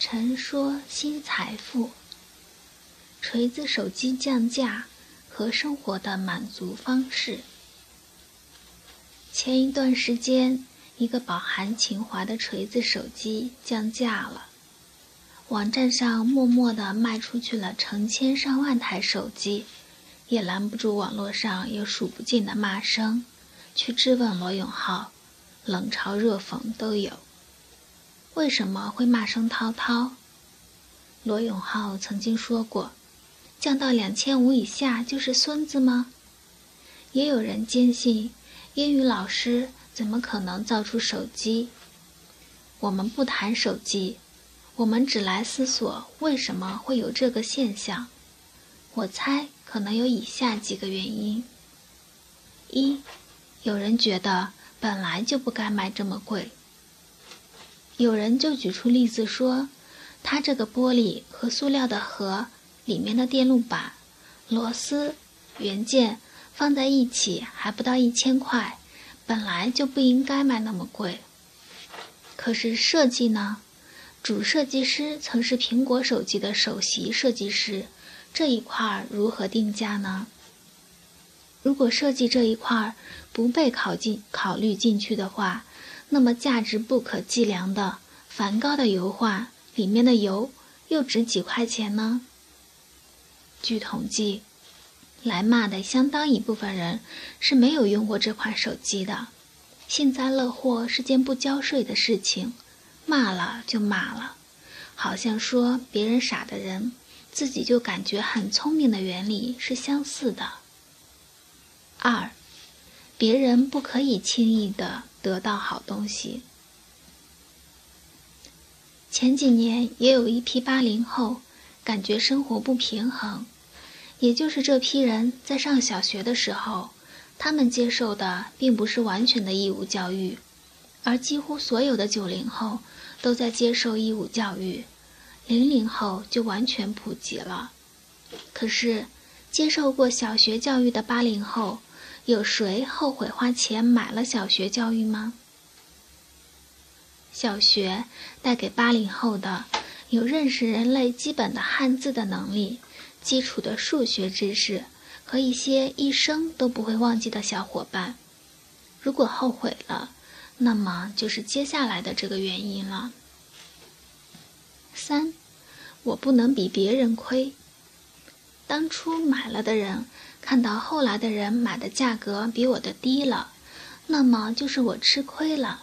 陈说新财富，锤子手机降价和生活的满足方式。前一段时间，一个饱含情怀的锤子手机降价了，网站上默默地卖出去了成千上万台手机，也拦不住网络上有数不尽的骂声，去质问罗永浩，冷嘲热讽都有。为什么会骂声滔滔？罗永浩曾经说过：“降到两千五以下就是孙子吗？”也有人坚信，英语老师怎么可能造出手机？我们不谈手机，我们只来思索为什么会有这个现象。我猜可能有以下几个原因：一，有人觉得本来就不该卖这么贵。有人就举出例子说，它这个玻璃和塑料的盒里面的电路板、螺丝、元件放在一起还不到一千块，本来就不应该卖那么贵。可是设计呢？主设计师曾是苹果手机的首席设计师，这一块儿如何定价呢？如果设计这一块儿不被考进考虑进去的话，那么价值不可计量的梵高的油画里面的油又值几块钱呢？据统计，来骂的相当一部分人是没有用过这款手机的。幸灾乐祸是件不交税的事情，骂了就骂了，好像说别人傻的人，自己就感觉很聪明的原理是相似的。二，别人不可以轻易的。得到好东西。前几年也有一批八零后感觉生活不平衡，也就是这批人在上小学的时候，他们接受的并不是完全的义务教育，而几乎所有的九零后都在接受义务教育，零零后就完全普及了。可是，接受过小学教育的八零后。有谁后悔花钱买了小学教育吗？小学带给八零后的有认识人类基本的汉字的能力、基础的数学知识和一些一生都不会忘记的小伙伴。如果后悔了，那么就是接下来的这个原因了。三，我不能比别人亏。当初买了的人。看到后来的人买的价格比我的低了，那么就是我吃亏了。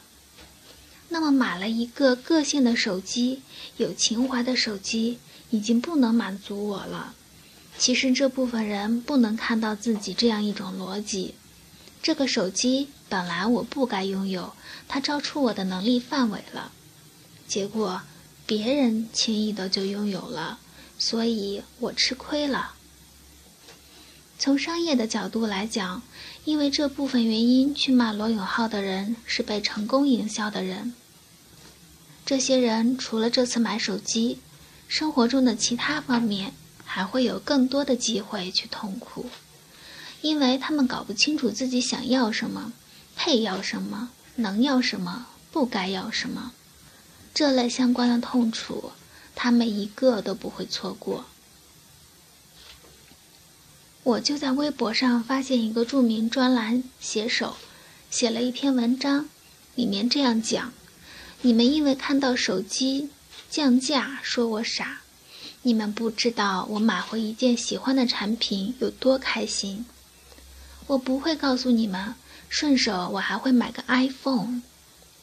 那么买了一个个性的手机，有情怀的手机，已经不能满足我了。其实这部分人不能看到自己这样一种逻辑：这个手机本来我不该拥有，它超出我的能力范围了。结果别人轻易的就拥有了，所以我吃亏了。从商业的角度来讲，因为这部分原因去骂罗永浩的人是被成功营销的人。这些人除了这次买手机，生活中的其他方面还会有更多的机会去痛苦，因为他们搞不清楚自己想要什么，配要什么，能要什么，不该要什么。这类相关的痛楚，他们一个都不会错过。我就在微博上发现一个著名专栏写手写了一篇文章，里面这样讲：你们因为看到手机降价说我傻，你们不知道我买回一件喜欢的产品有多开心。我不会告诉你们，顺手我还会买个 iPhone，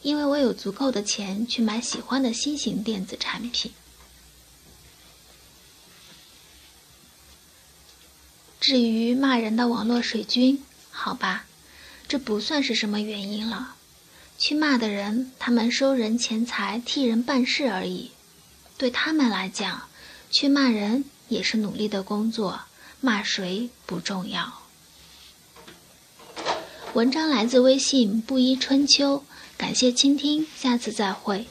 因为我有足够的钱去买喜欢的新型电子产品。至于骂人的网络水军，好吧，这不算是什么原因了。去骂的人，他们收人钱财，替人办事而已。对他们来讲，去骂人也是努力的工作，骂谁不重要。文章来自微信布衣春秋，感谢倾听，下次再会。